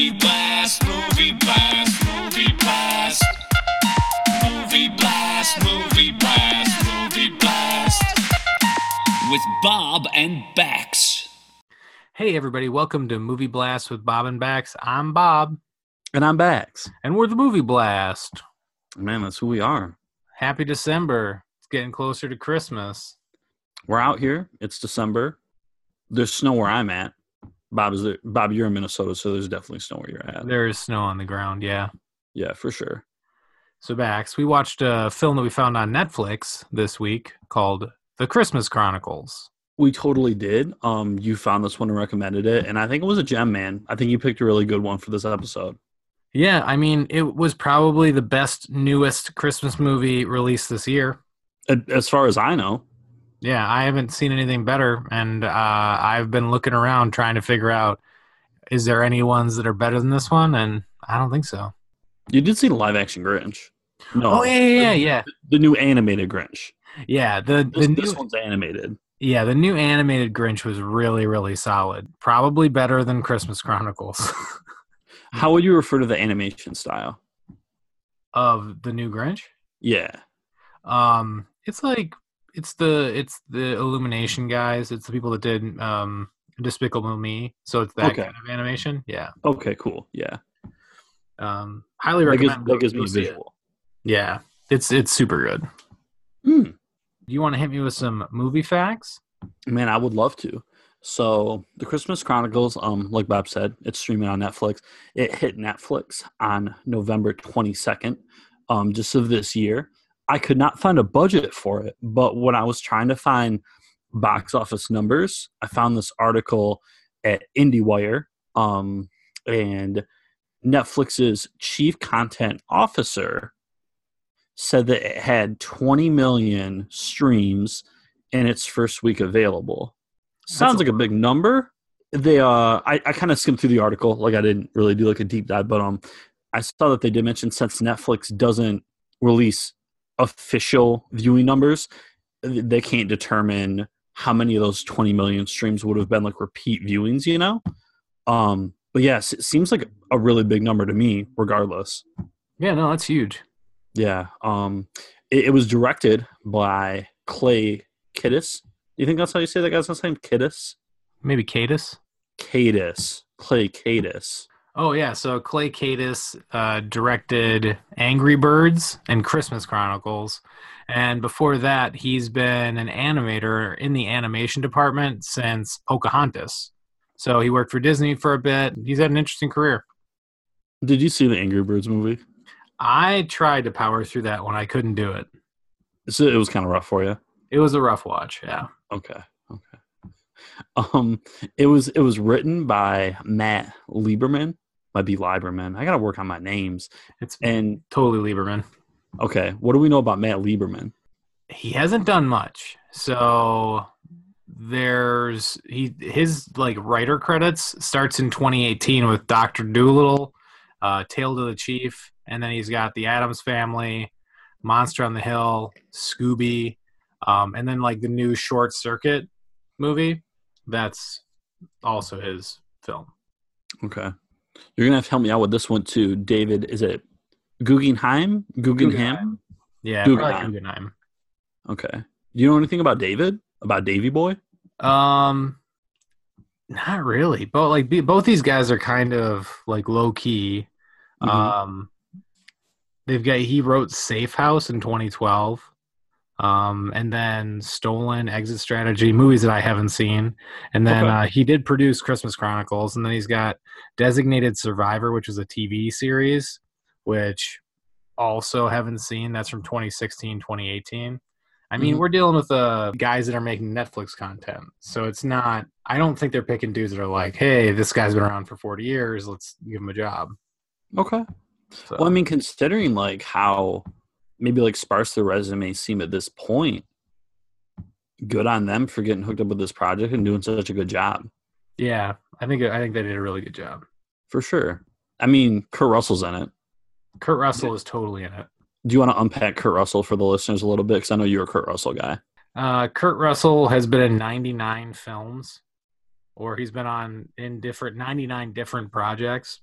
Movie blast, movie blast, movie blast. Movie blast, movie blast, movie blast. With Bob and Bax. Hey, everybody, welcome to Movie Blast with Bob and Bax. I'm Bob, And I'm Bax. and we're the Movie Blast. Man, that's who we are. Happy December. It's getting closer to Christmas. We're out here. It's December. There's snow where I'm at. Bob is there. Bob, you're in Minnesota, so there's definitely snow where you're at. There is snow on the ground, yeah. Yeah, for sure. So, Bax, we watched a film that we found on Netflix this week called The Christmas Chronicles. We totally did. Um, you found this one and recommended it, and I think it was a gem, man. I think you picked a really good one for this episode. Yeah, I mean, it was probably the best, newest Christmas movie released this year. As far as I know, Yeah, I haven't seen anything better, and uh, I've been looking around trying to figure out is there any ones that are better than this one, and I don't think so. you did see the live action Grinch. No, Oh yeah, yeah, yeah, yeah. the new animated Grinch. Yeah, the This, the this new one's animated. yeah the new animated Grinch was really really solid. Probably better than Christmas Chronicles How would you refer to the animation style? of the new Grinch. Yeah. Um, it's like it's the it's the Illumination guys. It's the people that did um Despicable Me. So it's that Okay. kind of animation. Yeah. Okay. Cool. Yeah. Um, highly That gives, recommend. that gives me see it. visual. Yeah, it's it's super good. Do you want to hit me with some movie facts? Man, I would love to. So, The Christmas Chronicles, um, like Bob said, it's streaming on Netflix. It hit Netflix on November 22nd, um, just of this year. I could not find a budget for it, but when I was trying to find box office numbers, I found this article at IndieWire, um, and Netflix's chief content officer said that it had 20 million streams in its first week available. Sounds like a big number. They uh I, I kind of skimmed through the article, like I didn't really do like a deep dive, but um I saw that they did mention since Netflix doesn't release official viewing numbers, they can't determine how many of those 20 million streams would have been like repeat viewings, you know? Um but yes, it seems like a really big number to me, regardless. Yeah, no, that's huge. Yeah. Um, it, it was directed by Clay Kiddis. You think that's how you say that guy's last name? Kiddis? Maybe Cadis. Cadis. Clay Cadis. Oh yeah, so Clay Cadis uh, directed Angry Birds and Christmas Chronicles, and before that, he's been an animator in the animation department since Pocahontas. So he worked for Disney for a bit. He's had an interesting career. Did you see the Angry Birds movie? I tried to power through that one. I couldn't do it. So it was kind of rough for you. It was a rough watch. Yeah. Okay. Okay. Um, it was it was written by Matt Lieberman. Might be Lieberman. I gotta work on my names. It's And totally Lieberman. okay, what do we know about Matt Lieberman? he hasn't done much. So there's he his like writer credits starts in 2018 with Doctor Dolittle, uh, Tale to the Chief, and then he's got The Addams Family, Monster on the Hill, Scooby, um, and then like the new Short Circuit movie. That's also his film. Okay. You're gonna have to help me out with this one too. David, is it Guggenheim? Guggenheim? Guggenheim. Yeah, Guggenheim. Guggenheim. Okay. Do you know anything about David? About Davy Boy? Um, not really. But like be- both these guys are kind of like low key. Mhm. Um, they've got he wrote Safe House in 2012. Um, and then Stolen Exit Strategy movies that I haven't seen, and then Okay. uh, he did produce Christmas Chronicles, and then he's got Designated Survivor, which was a TV series, which also haven't seen. That's from 2016, 2018. I mean, Mhm. we're dealing with uh, guys that are making Netflix content. So it's not, I don't think they're picking dudes that are like, hey, this guy's been around for 40 years. Let's give him a job. Okay. So, Well, I mean, considering like how maybe like sparse their resume seem at this point, good on them for getting hooked up with this project and doing such a good job. yeah, I think, I think they did a really good job. For sure. I mean, Kurt Russell's in it. Kurt Russell is totally in it. Do you want to unpack Kurt Russell for the listeners a little bit? Because I know you're a Kurt Russell guy. Uh, Kurt Russell has been in 99 films, or he's been on in different 99 different projects.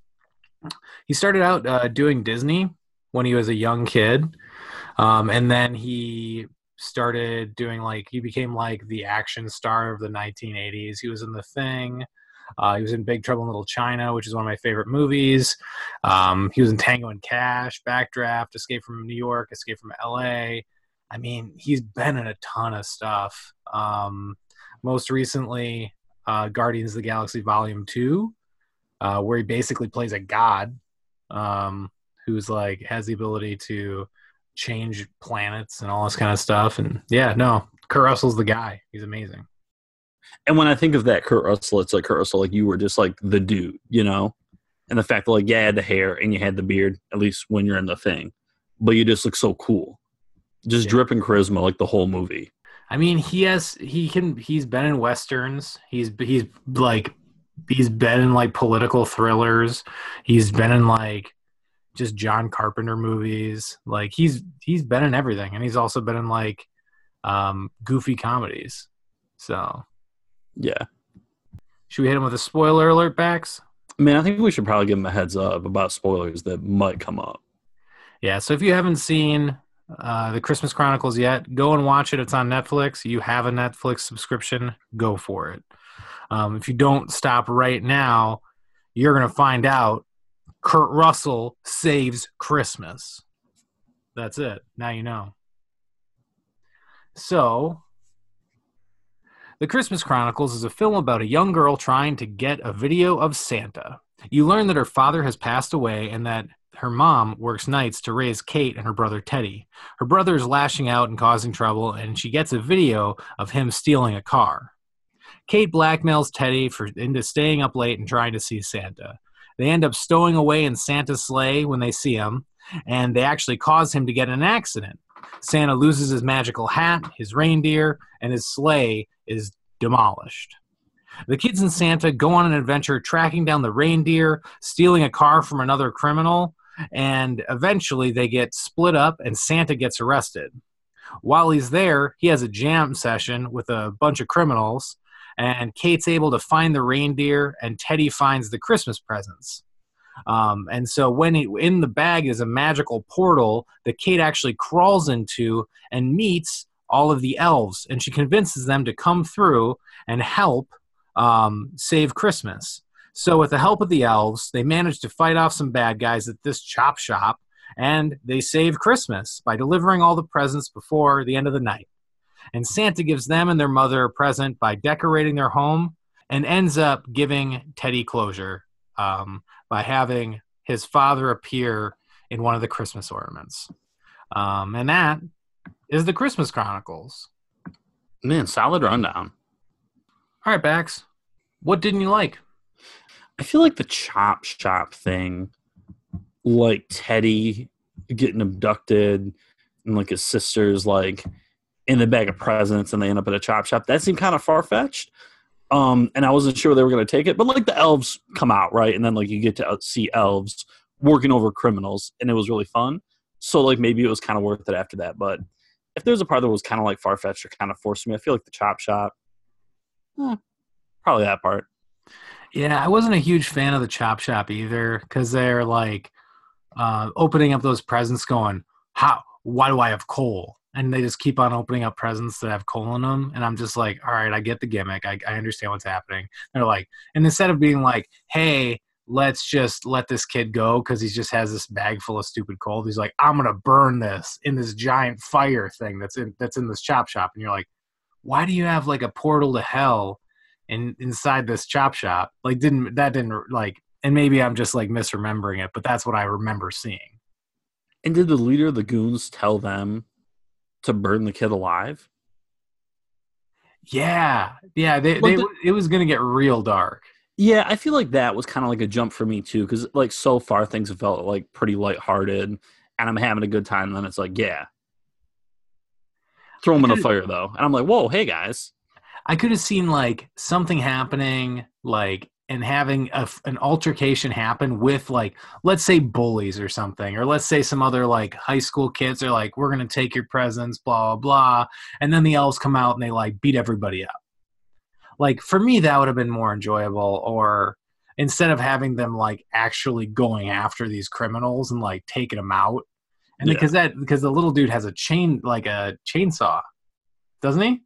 he started out uh, doing Disney when he was a young kid, um, and then he started doing like he became like the action star of the 1980s. He was in The Thing. Uh, he was in Big Trouble in Little China, which is one of my favorite movies. Um, he was in Tango and Cash, Backdraft, Escape from New York, Escape from L.A. I mean, he's been in a ton of stuff. Um, most recently, uh, Guardians of the Galaxy Volume Two, uh, where he basically plays a god um, who's like has the ability to change planets and all this kind of stuff. And yeah, no, Kurt Russell's the guy. He's amazing. And when I think of that Kurt Russell, it's like Kurt Russell, like you were just like the dude, you know? And the fact that like, yeah, you had the hair and you had the beard, at least when you're in the thing, but you just look so cool. Just Yeah. dripping charisma like the whole movie. I mean, he has he can he's been in westerns. He's he's like he's been in like political thrillers. He's been in like just John Carpenter movies. Like he's he's been in everything, and he's also been in like um, goofy comedies. So Yeah. should we hit him with a spoiler alert, Bax? I mean, I think we should probably give him a heads up about spoilers that might come up. Yeah. So if you haven't seen uh, the Christmas Chronicles yet, go and watch it. It's on Netflix. You have a Netflix subscription, go for it. Um, if you don't stop right now, you're going to find out Kurt Russell saves Christmas. That's it. Now you know. So, The Christmas Chronicles is a film about a young girl trying to get a video of Santa. You learn that her father has passed away and that her mom works nights to raise Kate and her brother Teddy. Her brother is lashing out and causing trouble, and she gets a video of him stealing a car. Kate blackmails Teddy for into staying up late and trying to see Santa. They end up stowing away in Santa's sleigh when they see him, and they actually cause him to get in an accident. Santa loses his magical hat, his reindeer, and his sleigh is demolished. The kids and Santa go on an adventure tracking down the reindeer, stealing a car from another criminal, and eventually they get split up and Santa gets arrested. While he's there, he has a jam session with a bunch of criminals, and Kate's able to find the reindeer, and Teddy finds the Christmas presents. Um, and so, when he, in the bag is a magical portal that Kate actually crawls into and meets all of the elves, and she convinces them to come through and help um, save Christmas. So, with the help of the elves, they manage to fight off some bad guys at this chop shop, and they save Christmas by delivering all the presents before the end of the night. And Santa gives them and their mother a present by decorating their home and ends up giving Teddy closure um, by having his father appear in one of the Christmas ornaments. Um, and that is the Christmas Chronicles. Man, solid rundown. All right, Bax, what didn't you like? I feel like the chop shop thing, like Teddy getting abducted and like his sister's like in the bag of presents and they end up at a chop shop, that seemed kind of far fetched. Um, and I wasn't sure they were going to take it, but like the elves come out, right? And then like you get to see elves working over criminals and it was really fun. So like maybe it was kind of worth it after that. But if there's a part that was kind of like far fetched or kind of forced me, I feel like the chop shop, eh, probably that part. Yeah, I wasn't a huge fan of the Chop Shop either because they're like uh, opening up those presents, going, "How? Why do I have coal?" And they just keep on opening up presents that have coal in them, and I'm just like, "All right, I get the gimmick. I, I understand what's happening." They're like, and instead of being like, "Hey, let's just let this kid go because he just has this bag full of stupid coal," he's like, "I'm gonna burn this in this giant fire thing that's in that's in this chop shop," and you're like, "Why do you have like a portal to hell?" in inside this chop shop like didn't that didn't like and maybe i'm just like misremembering it but that's what i remember seeing And did the leader of the goons tell them to burn the kid alive? yeah yeah they, they the- it was gonna get real dark Yeah, I feel like that was kind of like a jump for me too, because like so far things have felt like pretty lighthearted, and I'm having a good time. And then it's like, yeah, throw them in the fire though, and I'm like, whoa, hey guys, i could have seen like something happening like and having a, an altercation happen with like let's say bullies or something or let's say some other like high school kids are like we're gonna take your presents blah blah blah and then the elves come out and they like beat everybody up like for me that would have been more enjoyable or instead of having them like actually going after these criminals and like taking them out. And Yeah. because that because the little dude has a chain like a chainsaw, doesn't he?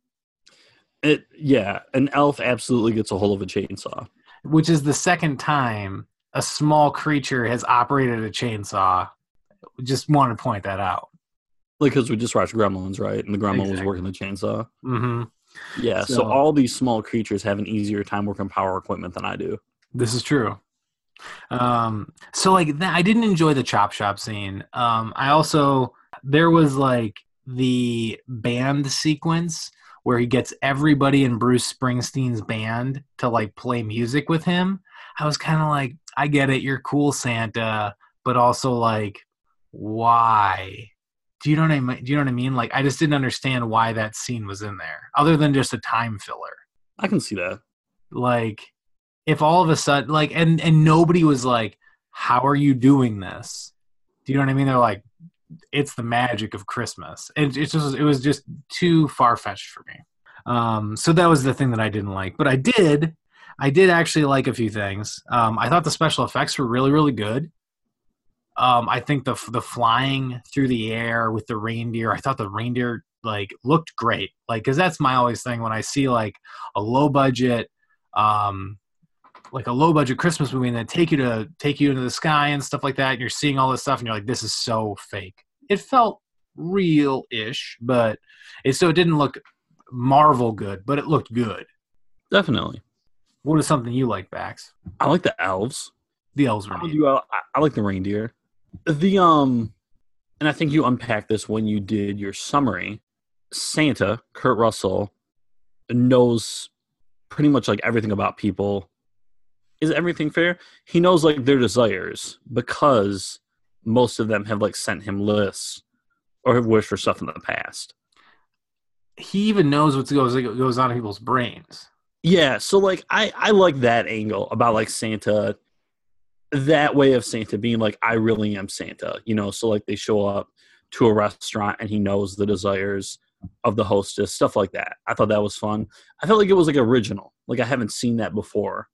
It yeah, an elf absolutely gets a hold of a chainsaw. Which is the second time a small creature has operated a chainsaw. Just want to point that out. Like because we just watched Gremlins, right? And the gremlin was working the chainsaw. hmm Yeah, so, So- all these small creatures have an easier time working power equipment than I do. This is true. Um, so like that, I didn't enjoy the chop shop scene. Um, I also there was like the band sequence where he gets everybody in Bruce Springsteen's band to like play music with him. I was kind of like, I get it, you're cool, Santa, but also like, why? Do you know what I mean? Do you know what I mean? Like, I just didn't understand why that scene was in there, other than just a time filler I can see that. like if all of a sudden like and and nobody was like how are you doing this do you know what i mean they're like it's the magic of christmas. And it's just it was just too far-fetched for me. Um so that was the thing that i didn't like. But i did i did actually like a few things. Um i thought the special effects were really really good. Um i think the the flying through the air with the reindeer i thought the reindeer like looked great. Like because that's my always thing when i see like a low budget um like a low budget christmas movie and then take you to take you into the sky and stuff like that and you're seeing all this stuff and you're like this is so fake it felt real-ish but it so it didn't look marvel good but it looked good Definitely. what is something you like bax I like the elves. the elves were I, do- I, I like the reindeer. The um, and I think you unpacked this when you did your summary. Santa, Kurt Russell, knows pretty much like everything about people. Is everything fair? He knows like their desires because most of them have like sent him lists or have wished for stuff in the past. he even knows what goes goes on in people's brains Yeah, so like I I like that angle about like Santa that way of Santa being like I really am Santa, you know, so like they show up to a restaurant and he knows the desires of the hostess, stuff like that. I thought that was fun. I felt like it was like original. Like I haven't seen that before.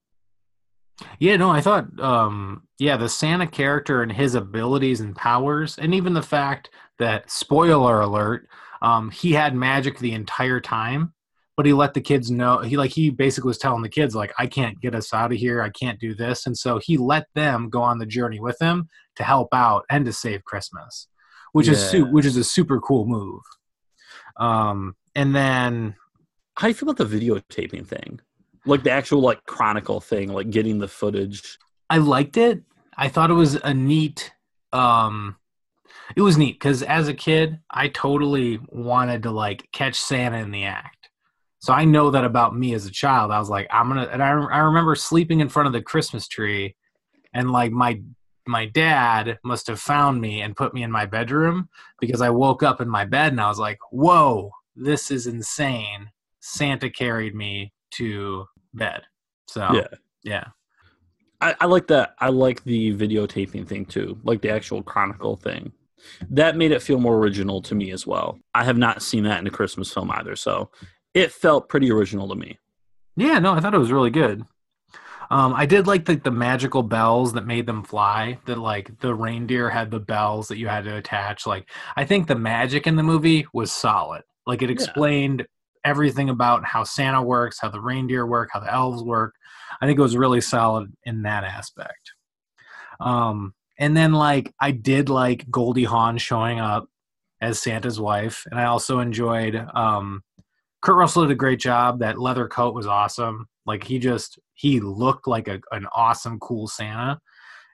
Yeah, no, I thought, um, yeah, the Santa character and his abilities and powers, and even the fact that, spoiler alert, um, he had magic the entire time, but he let the kids know. He like he basically was telling the kids like, I can't get us out of here. I can't do this, and so he let them go on the journey with him to help out and to save Christmas, which is su- which is a super cool move. Um, and then How do you feel about the videotaping thing? Like the actual like chronicle thing, like getting the footage. I liked it. I thought it was a neat um it was neat cuz as a kid I totally wanted to like catch Santa in the act. So I know that about me as a child. I was like I'm to and I I remember sleeping in front of the Christmas tree and like my my dad must have found me and put me in my bedroom because I woke up in my bed and I was like, "Whoa, this is insane." Santa carried me to bed. So, Yeah. yeah. I, I like that. I like the videotaping thing too, like the actual chronicle thing. That made it feel more original to me as well. I have not seen that in a Christmas film either, so it felt pretty original to me. Yeah, no, I thought it was really good. Um, I did like the, the magical bells that made them fly. That like the reindeer had the bells that you had to attach. Like I think the magic in the movie was solid. Like it Yeah. Everything about how Santa works, how the reindeer work, how the elves work. I think it was really solid in that aspect. Um, and then like I did like Goldie Hawn showing up as Santa's wife, and I also enjoyed um, Kurt Russell did a great job. That leather coat was awesome. Like he just he looked like a, an awesome, cool Santa.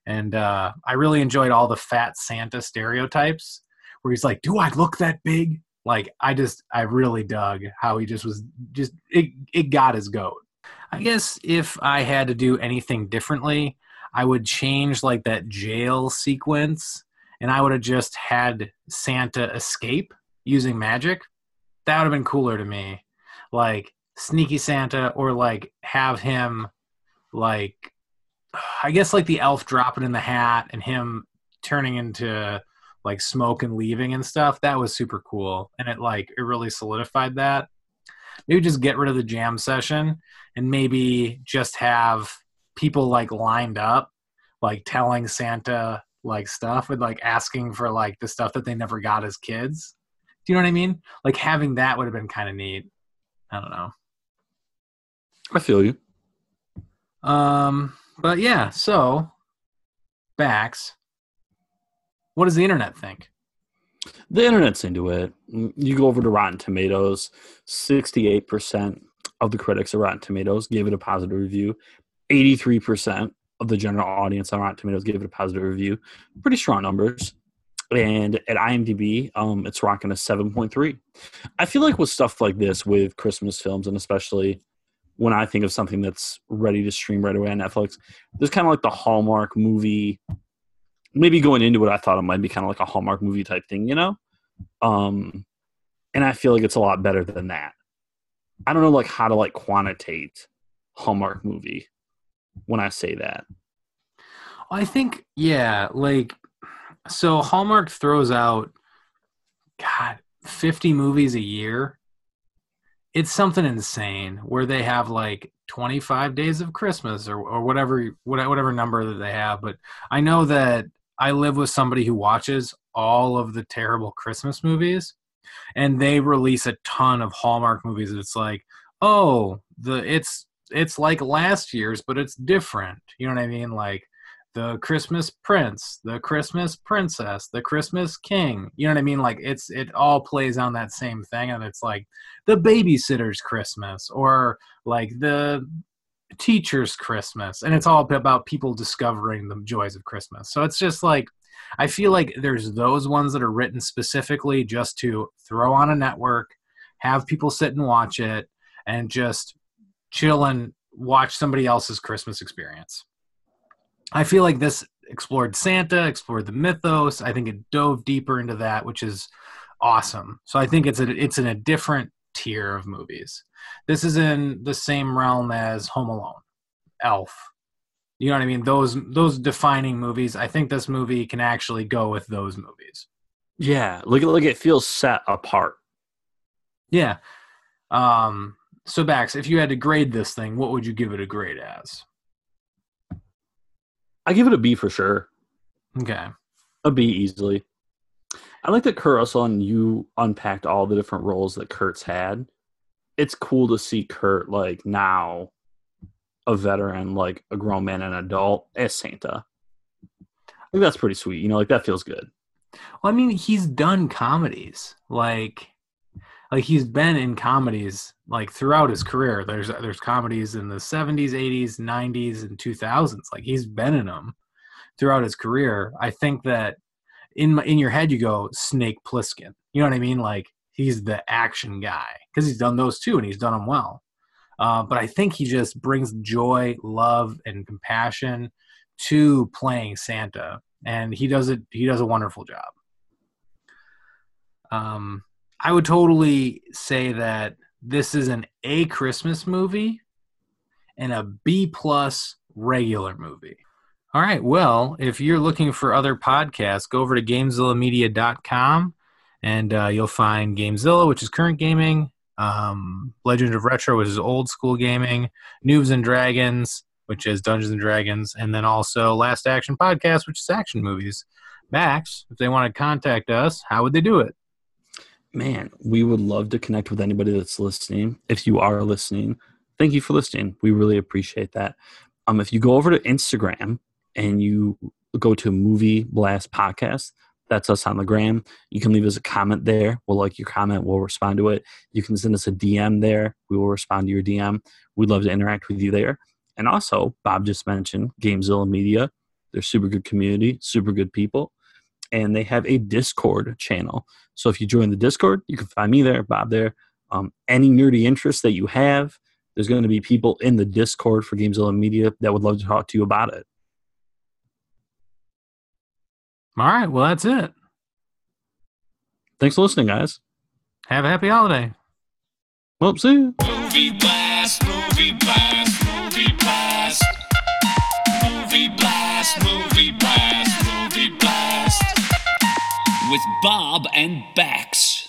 And uh, I really enjoyed all the fat Santa stereotypes where he's like, "Do I look that big?" Like I just I really dug how he just was just it it got his goat. I guess if I had to do anything differently, I would change like that jail sequence and I would have just had Santa escape using magic. That would have been cooler to me. Like sneaky Santa or like have him like I guess like the elf dropping in the hat and him turning into like smoke and leaving and stuff. That was super cool. And it like it really solidified that. Maybe just get rid of the jam session and maybe just have people like lined up, like telling Santa like stuff and like asking for like the stuff that they never got as kids. Do you know what I mean? Like having that would have been kind of neat. I don't know. I feel you. Um, but yeah, so Bax, what does the internet think? The internet's into it. You go over to Rotten Tomatoes, 68% of the critics of Rotten Tomatoes gave it a positive review. 83% of the general audience on Rotten Tomatoes gave it a positive review. Pretty strong numbers. And at IMDb, um, it's rocking a 7.3. I feel like with stuff like this, with Christmas films, and especially when I think of something that's ready to stream right away on Netflix, there's kind of like the Hallmark movie. Maybe going into it, I thought it might be kind of like a Hallmark movie type thing, you know? Um, and I feel like it's a lot better than that. I don't know like how to like quantitate Hallmark movie when I say that. I think yeah, like so Hallmark throws out god 50 movies a year. It's something insane where they have like 25 days of Christmas or or whatever whatever number that they have, but I know that I live with somebody who watches all of the terrible Christmas movies and they release a ton of Hallmark movies. It's like, oh, the it's it's like last year's, but it's different. You know what I mean? Like the Christmas Prince, the Christmas Princess, the Christmas King. You know what I mean? Like it's it all plays on that same thing, and it's like the babysitter's Christmas or like the teacher's Christmas, and it's all about people discovering the joys of Christmas. So it's just like I feel like there's those ones that are written specifically just to throw on a network, have people sit and watch it, and just chill and watch somebody else's Christmas experience. I feel like this explored Santa, explored the mythos. I think it dove deeper into that, which is awesome. So I think it's a, it's in a different tier of movies. This is in the same realm as Home Alone, Elf, you know what I mean? Those those defining movies. I think this movie can actually go with those movies. Yeah, look like it feels set apart. Yeah. Um so Bax, if you had to grade this thing, what would you give it a grade as? I give it a B for sure. Okay. A B easily. I like that Kurt Russell and you unpacked all the different roles that Kurt's had. It's cool to see Kurt like now a veteran, like a grown man and adult as Santa. I think that's pretty sweet. You know, like that feels good. Well, I mean, he's done comedies. Like like he's been in comedies like throughout his career. There's there's comedies in the 70s, 80s, 90s and 2000s. Like he's been in them throughout his career. I think that in my, in your head you go Snake Plissken. You know what I mean? Like he's the action guy because he's done those too and he's done them well. Uh, but I think he just brings joy, love, and compassion to playing Santa, and he does it. He does a wonderful job. Um, I would totally say that this is an A Christmas movie and a B plus regular movie. All right. Well, if you're looking for other podcasts, go over to GameZillaMedia.com and uh, you'll find GameZilla, which is current gaming, um, Legend of Retro, which is old school gaming, Noobs and Dragons, which is Dungeons and Dragons, and then also Last Action Podcast, which is action movies. Max, if they want to contact us, how would they do it? Man, we would love to connect with anybody that's listening. If you are listening, thank you for listening. We really appreciate that. Um, if you go over to Instagram and you go to Movie Blast Podcast, that's us on the gram. You can leave us a comment there. We'll like your comment. We'll respond to it. You can send us a DM there. We will respond to your DM. We'd love to interact with you there. And also, Bob just mentioned GameZilla Media. They're super good community, super good people, and they have a Discord channel. So if you join the Discord, you can find me there, Bob there. Um, any nerdy interest that you have, there's going to be people in the Discord for GameZilla Media that would love to talk to you about it. All right. Well, that's it. Thanks for listening, guys. Have a happy holiday. Well, see you. Movie blast, movie blast, movie blast. Movie blast, movie blast, movie blast. With Bob and Bax.